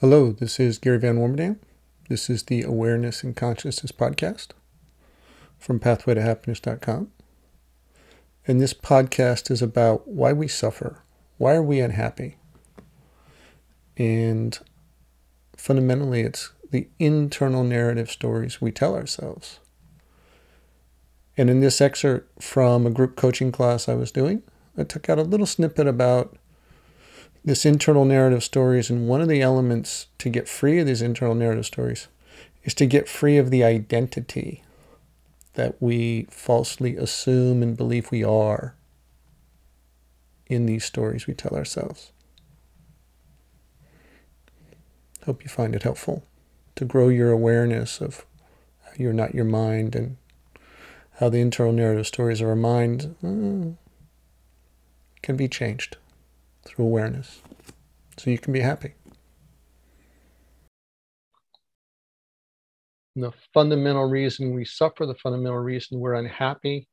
Hello, this is Gary Van Warmerdam. This is the Awareness and Consciousness podcast from pathwaytohappiness.com. And this podcast is about why we suffer. Why are we unhappy? And fundamentally, it's the internal narrative stories we tell ourselves. And in this excerpt from a group coaching class I was doing, I took out a little snippet about this internal narrative stories. And one of the elements to get free of these internal narrative stories is to get free of the identity that we falsely assume and believe we are in these stories we tell ourselves. Hope you find it helpful to grow your awareness of you're not your mind and how the internal narrative stories of our mind uh, can be changed through awareness so you can be happy. The fundamental reason we suffer, the fundamental reason we're unhappy,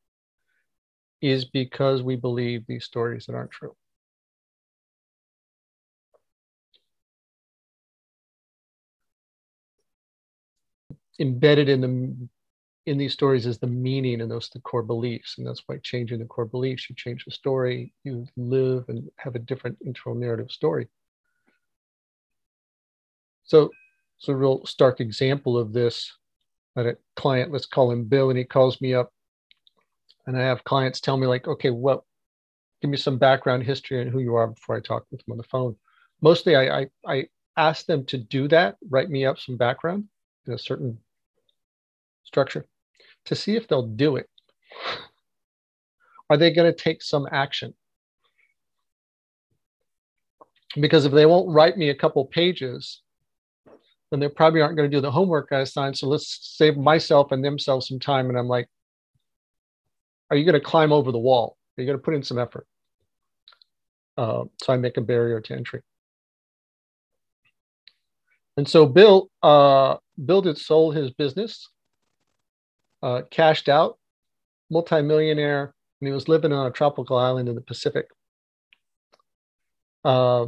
is because we believe these stories that aren't true. Embedded in the in these stories is the meaning and those the core beliefs and that's why changing the core beliefs you change the story you live and have a different internal narrative story. So it's a real stark example of this that a client let's call him bill and he calls me up and i have clients tell me like okay what give me some background history and who you are before i talk with them on the phone. Mostly i i, I ask them to do that write me up some background in a certain structure to see if they'll do it. Are they going to take some action? Because if they won't write me a couple pages, then they probably aren't going to do the homework I assigned. So let's save myself and themselves some time. And I'm like, are you going to climb over the wall? Are you going to put in some effort? Uh, so I make a barrier to entry. And so Bill, uh, Bill did sold his business uh, cashed out, multimillionaire, and he was living on a tropical island in the Pacific. Uh,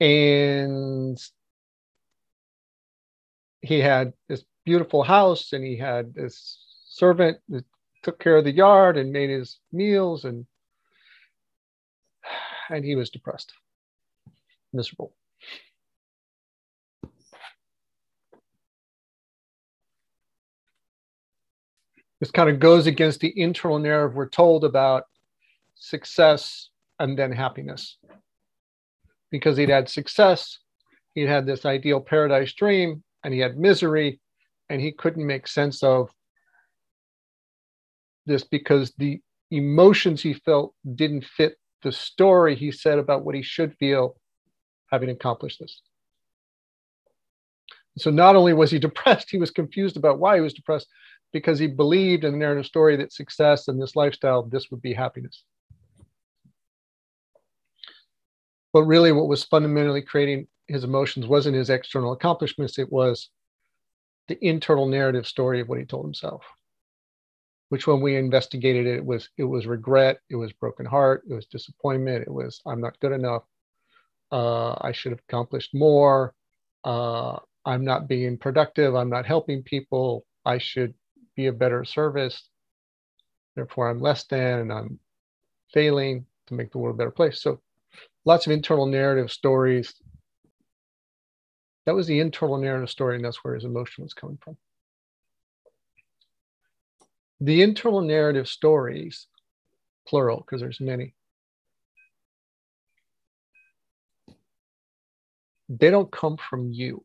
and he had this beautiful house and he had this servant that took care of the yard and made his meals and and he was depressed miserable this kind of goes against the internal narrative we're told about success and then happiness. Because he'd had success, he'd had this ideal paradise dream, and he had misery, and he couldn't make sense of this because the emotions he felt didn't fit the story he said about what he should feel having accomplished this. So not only was he depressed, he was confused about why he was depressed because he believed in the narrative story that success and this lifestyle, this would be happiness. But really, what was fundamentally creating his emotions wasn't his external accomplishments, it was the internal narrative story of what he told himself. Which, when we investigated it, it was it was regret, it was broken heart, it was disappointment, it was I'm not good enough, uh, I should have accomplished more, uh, I'm not being productive, I'm not helping people, I should be a better service. Therefore, I'm less than and I'm failing to make the world a better place. So, lots of internal narrative stories. That was the internal narrative story, and that's where his emotion was coming from. The internal narrative stories, plural, because there's many, they don't come from you.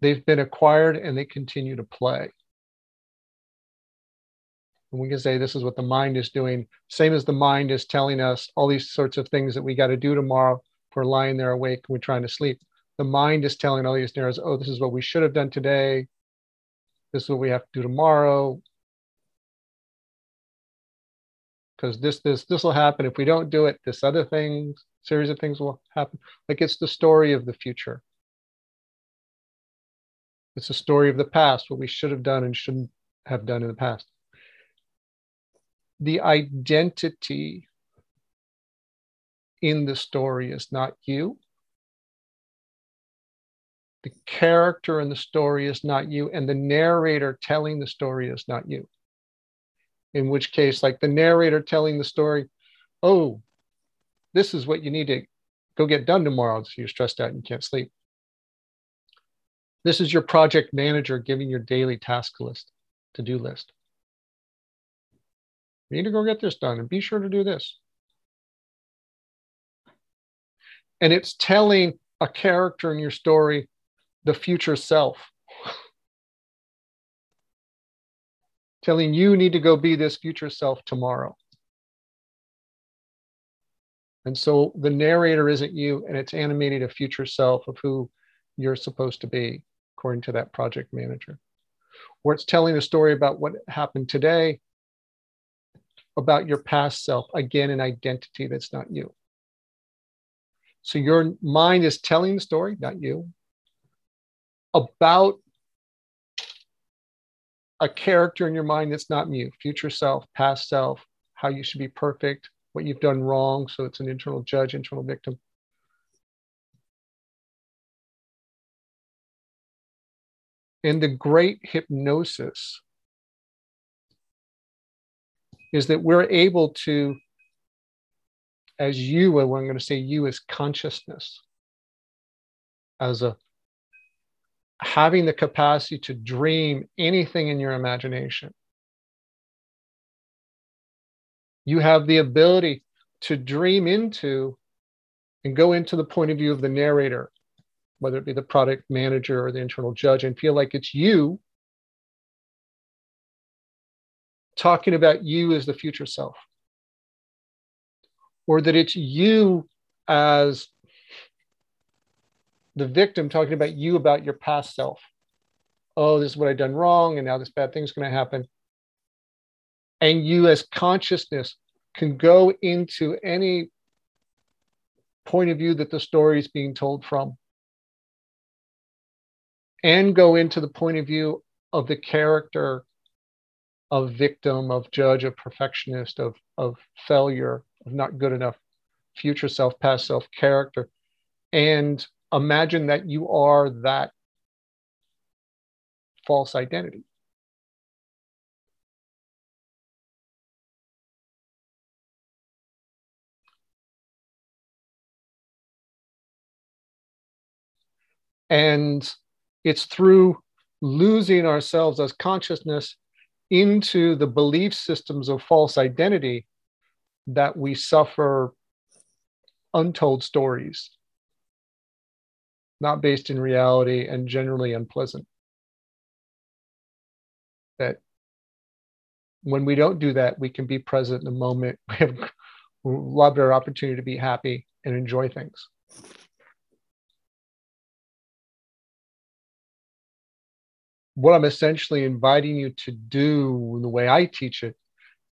They've been acquired and they continue to play. And we can say this is what the mind is doing, same as the mind is telling us all these sorts of things that we got to do tomorrow if we're lying there awake we're trying to sleep. The mind is telling all these narratives, oh, this is what we should have done today. This is what we have to do tomorrow. Because this, this, this will happen. If we don't do it, this other thing, series of things will happen. Like it's the story of the future. It's a story of the past, what we should have done and shouldn't have done in the past. The identity in the story is not you. The character in the story is not you, and the narrator telling the story is not you. In which case, like the narrator telling the story, oh, this is what you need to go get done tomorrow. So you're stressed out and you can't sleep. This is your project manager giving your daily task list, to do list. You need to go get this done and be sure to do this. And it's telling a character in your story the future self. telling you need to go be this future self tomorrow. And so the narrator isn't you, and it's animating a future self of who you're supposed to be, according to that project manager. Or it's telling a story about what happened today, about your past self, again, an identity that's not you. So your mind is telling the story, not you, about a character in your mind that's not you, future self, past self, how you should be perfect, what you've done wrong. So it's an internal judge, internal victim. And the great hypnosis is that we're able to, as you, what I'm going to say you as consciousness, as a having the capacity to dream anything in your imagination you have the ability to dream into and go into the point of view of the narrator, whether it be the product manager or the internal judge, and feel like it's you talking about you as the future self. Or that it's you as the victim talking about you about your past self. Oh, this is what I've done wrong, and now this bad thing's going to happen and you as consciousness can go into any point of view that the story is being told from and go into the point of view of the character of victim of judge of perfectionist of of failure of not good enough future self past self character. And imagine that you are that false identity. And it's through losing ourselves as consciousness into the belief systems of false identity that we suffer untold stories, not based in reality and generally unpleasant. That when we don't do that, we can be present in the moment. We have lot better opportunity to be happy and enjoy things. What I'm essentially inviting you to do, the way I teach it,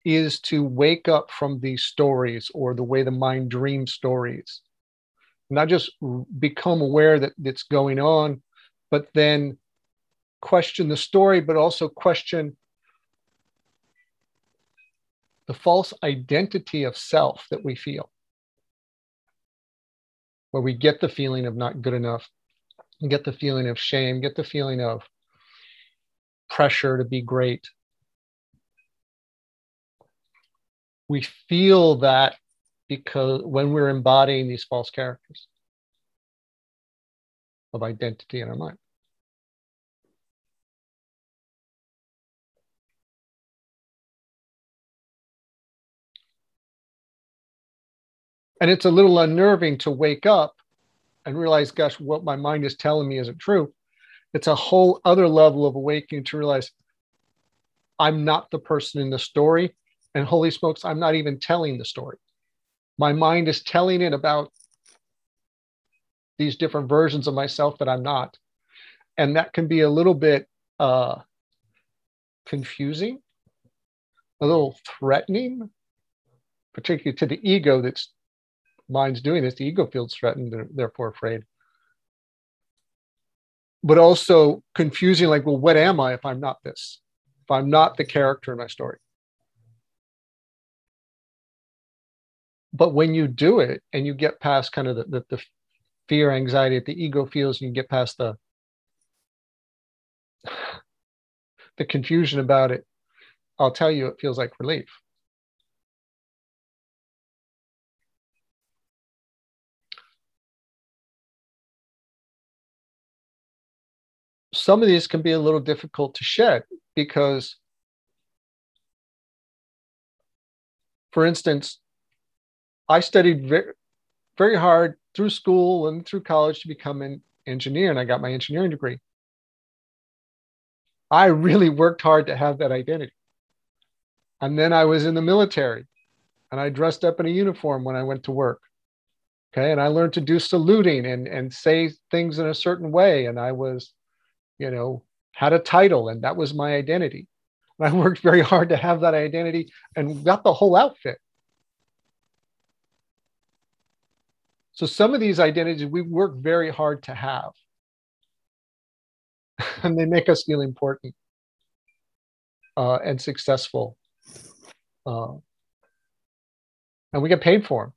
is to wake up from these stories or the way the mind dreams stories. Not just become aware that it's going on, but then question the story, but also question the false identity of self that we feel, where we get the feeling of not good enough, get the feeling of shame, get the feeling of pressure to be great. We feel that because when we're embodying these false characters of identity in our mind. And it's a little unnerving to wake up and realize, gosh, what my mind is telling me isn't true it's a whole other level of awakening to realize I'm not the person in the story. And holy smokes, I'm not even telling the story. My mind is telling it about these different versions of myself that I'm not. And that can be a little bit uh, confusing, a little threatening, particularly to the ego that's mind's doing this. The ego feels threatened, therefore afraid but also confusing like well what am i if i'm not this if i'm not the character in my story but when you do it and you get past kind of the, the, the fear, anxiety that the ego feels, and you get past the the confusion about it, I'll tell you, it feels like relief. Some of these can be a little difficult to shed because, for instance, I studied very, very hard through school and through college to become an engineer, and I got my engineering degree. I really worked hard to have that identity. And then I was in the military and I dressed up in a uniform when I went to work. Okay. And I learned to do saluting and, and say things in a certain way. And I was, you know, had a title and that was my identity. And I worked very hard to have that identity and got the whole outfit. So some of these identities we work very hard to have. and they make us feel important uh, and successful. Uh, and we get paid for them.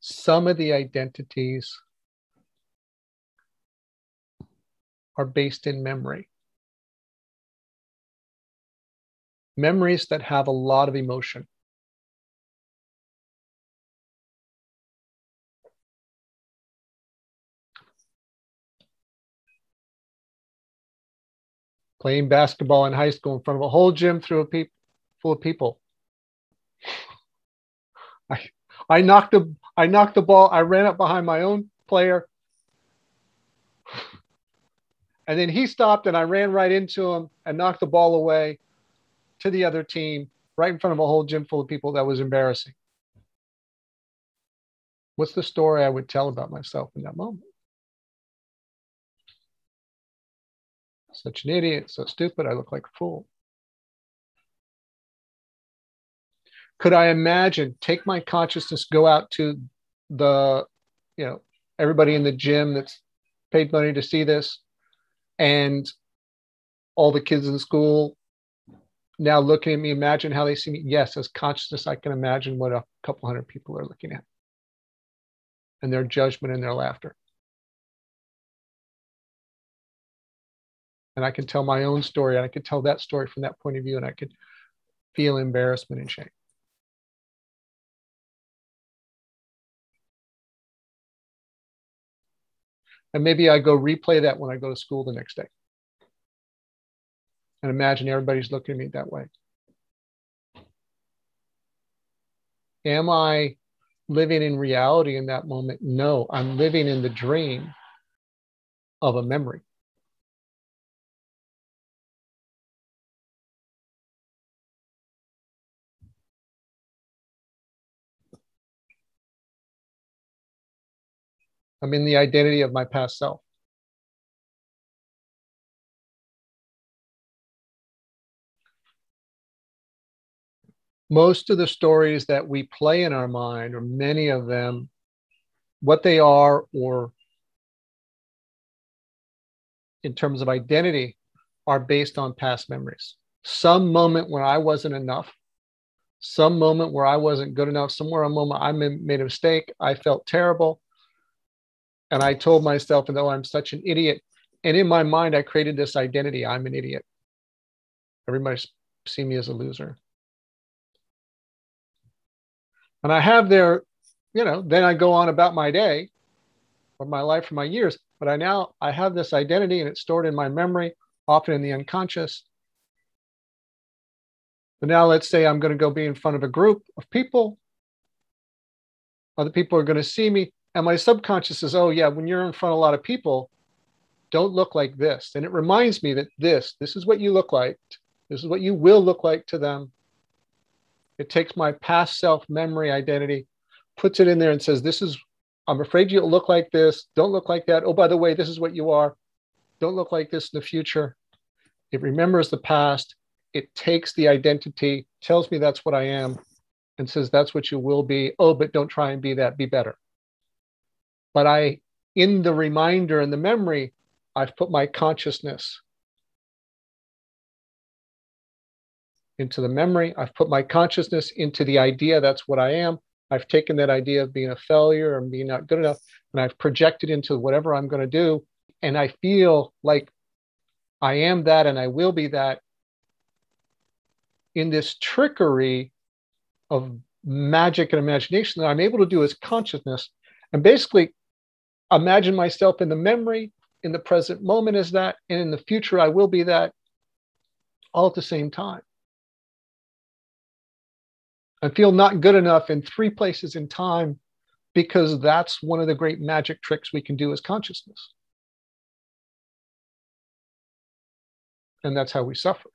Some of the identities are based in memory. Memories that have a lot of emotion. playing basketball in high school in front of a whole gym through a pe- full of people. I I knocked the I knocked the ball. I ran up behind my own player, and then he stopped, and I ran right into him and knocked the ball away to the other team, right in front of a whole gym full of people. That was embarrassing. What's the story I would tell about myself in that moment? such an idiot, so stupid, I look like a fool. Could I imagine, take my consciousness, go out to the, you know, everybody in the gym that's paid money to see this, and all the kids in school now looking at me, imagine how they see me. Yes, as consciousness, I can imagine what a couple hundred people are looking at and their judgment and their laughter. and I can tell my own story and I could tell that story from that point of view and I could feel embarrassment and shame. And maybe I go replay that when I go to school the next day. And imagine everybody's looking at me that way. Am I living in reality in that moment? No, I'm living in the dream of a memory. I'm in the identity of my past self. Most of the stories that we play in our mind, or many of them, what they are, or in terms of identity, are based on past memories. Some moment when I wasn't enough, some moment where I wasn't good enough, somewhere a moment I made a mistake, I felt terrible, and I told myself, and though I'm such an idiot, and in my mind, I created this identity I'm an idiot. Everybody see me as a loser. And I have their, you know, then I go on about my day or my life or my years. But I now I have this identity and it's stored in my memory, often in the unconscious. But now let's say I'm going to go be in front of a group of people. Other people are going to see me. And my subconscious says, oh, yeah, when you're in front of a lot of people, don't look like this. And it reminds me that this, this is what you look like. This is what you will look like to them. It takes my past self memory identity, puts it in there and says, this is, I'm afraid you'll look like this. Don't look like that. Oh, by the way, this is what you are. Don't look like this in the future. It remembers the past. It takes the identity, tells me that's what I am, and says that's what you will be. Oh, but don't try and be that. Be better but I, in the reminder and the memory, I've put my consciousness. into the memory. I've put my consciousness into the idea that's what I am. I've taken that idea of being a failure and being not good enough, and I've projected into whatever I'm going to do. And I feel like I am that and I will be that in this trickery of magic and imagination that I'm able to do as consciousness and basically imagine myself in the memory, in the present moment as that, and in the future I will be that all at the same time. I feel not good enough in three places in time because that's one of the great magic tricks we can do as consciousness. And that's how we suffer.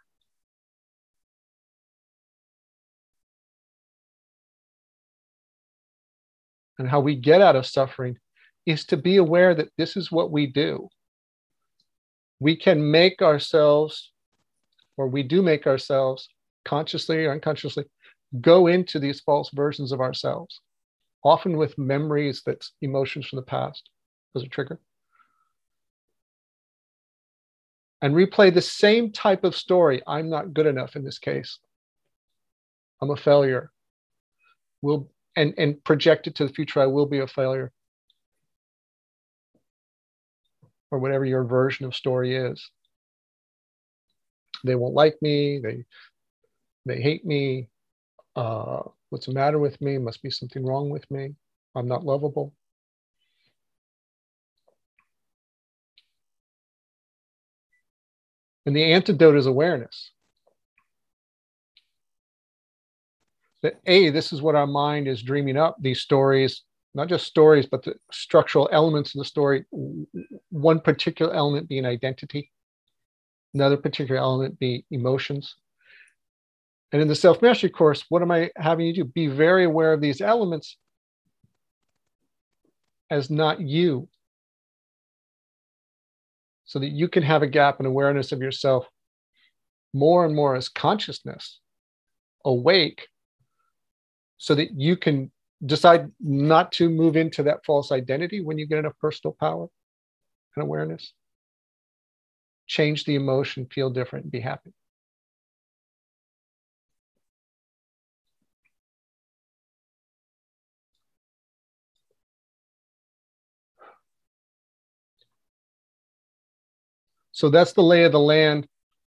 And how we get out of suffering is to be aware that this is what we do. We can make ourselves, or we do make ourselves consciously or unconsciously, go into these false versions of ourselves, often with memories that's emotions from the past as a trigger. And replay the same type of story. I'm not good enough in this case. I'm a failure. Will and, and project it to the future. I will be a failure. Or whatever your version of story is. They won't like me, they they hate me, uh, what's the matter with me? Must be something wrong with me. I'm not lovable. And the antidote is awareness. That A, this is what our mind is dreaming up, these stories, not just stories, but the structural elements of the story. One particular element being identity, another particular element being emotions, and in the self mastery course, what am I having you do? Be very aware of these elements as not you, so that you can have a gap in awareness of yourself more and more as consciousness, awake, so that you can decide not to move into that false identity when you get enough personal power and awareness. Change the emotion, feel different, and be happy. So that's the lay of the land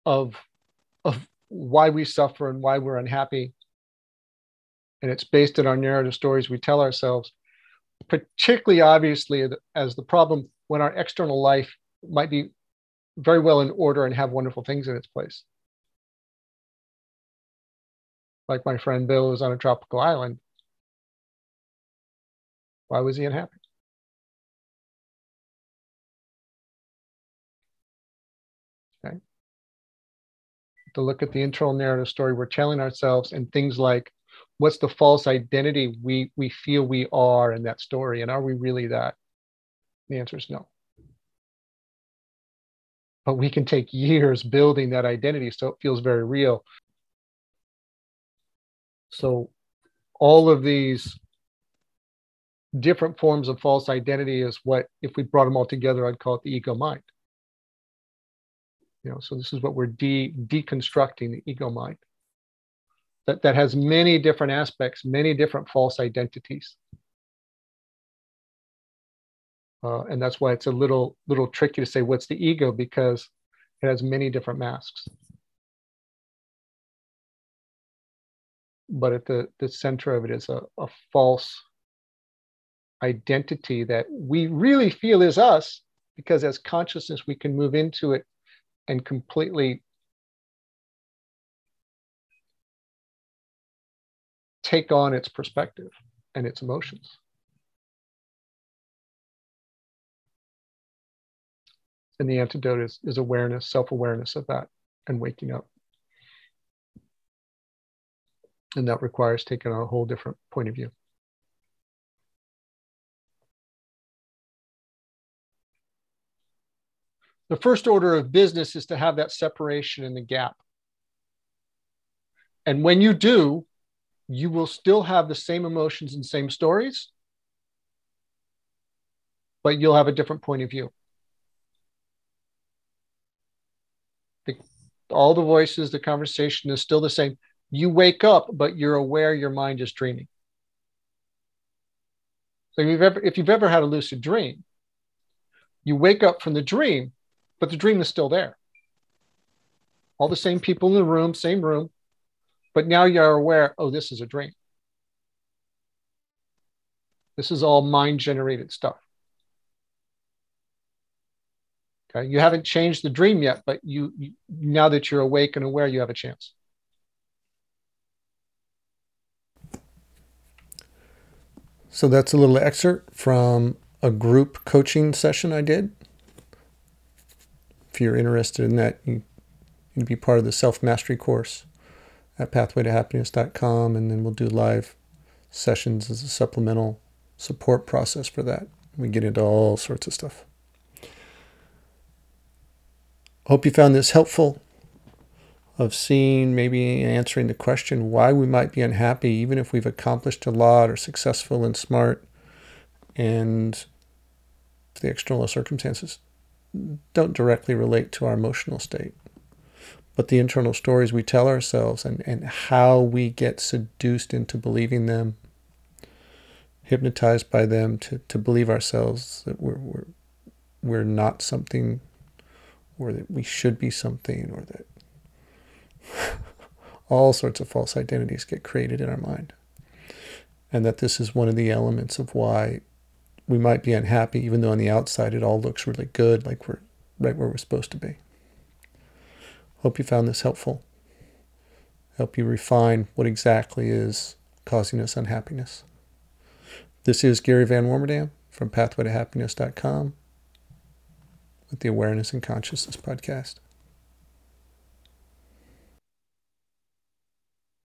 of, of why we suffer and why we're unhappy. And it's based on our narrative stories we tell ourselves, particularly obviously as the problem when our external life might be very well in order and have wonderful things in its place. Like my friend Bill was on a tropical island. Why was he unhappy? Okay. to look at the internal narrative story we're telling ourselves and things like what's the false identity we we feel we are in that story? And are we really that? The answer is no. But we can take years building that identity so it feels very real. So all of these different forms of false identity is what if we brought them all together i'd call it the ego mind. You know, so this is what we're de- deconstructing the ego mind. That, that has many different aspects, many different false identities. Uh, and that's why it's a little little tricky to say what's the ego because it has many different masks. But at the, the center of it is a, a false identity that we really feel is us because as consciousness we can move into it and completely take on its perspective and its emotions. And the antidote is, is awareness, self awareness of that, and waking up. And that requires taking a whole different point of view. The first order of business is to have that separation in the gap. And when you do, you will still have the same emotions and same stories, but you'll have a different point of view. The, all the voices, the conversation is still the same. You wake up, but you're aware your mind is dreaming. So if you've ever, if you've ever had a lucid dream, you wake up from the dream, but the dream is still there. All the same people in the room, same room, but now you're aware, oh, this is a dream. This is all mind generated stuff. Okay, you haven't changed the dream yet, but you, you now that you're awake and aware, you have a chance. So that's a little excerpt from a group coaching session I did. If you're interested in that, you'd be part of the self mastery course at pathwaytohappiness.com, and then we'll do live sessions as a supplemental support process for that. We get into all sorts of stuff. Hope you found this helpful of seeing, maybe answering the question why we might be unhappy, even if we've accomplished a lot or successful and smart, and the external circumstances don't directly relate to our emotional state. But the internal stories we tell ourselves and, and how we get seduced into believing them, hypnotized by them to, to believe ourselves that we're, we're, we're not something or that we should be something or that all sorts of false identities get created in our mind. And that this is one of the elements of why we might be unhappy, even though on the outside it all looks really good, like we're right where we're supposed to be. Hope you found this helpful. Help you refine what exactly is causing us unhappiness. This is Gary Van Warmerdam from pathwaytohappiness.com with the Awareness and Consciousness podcast.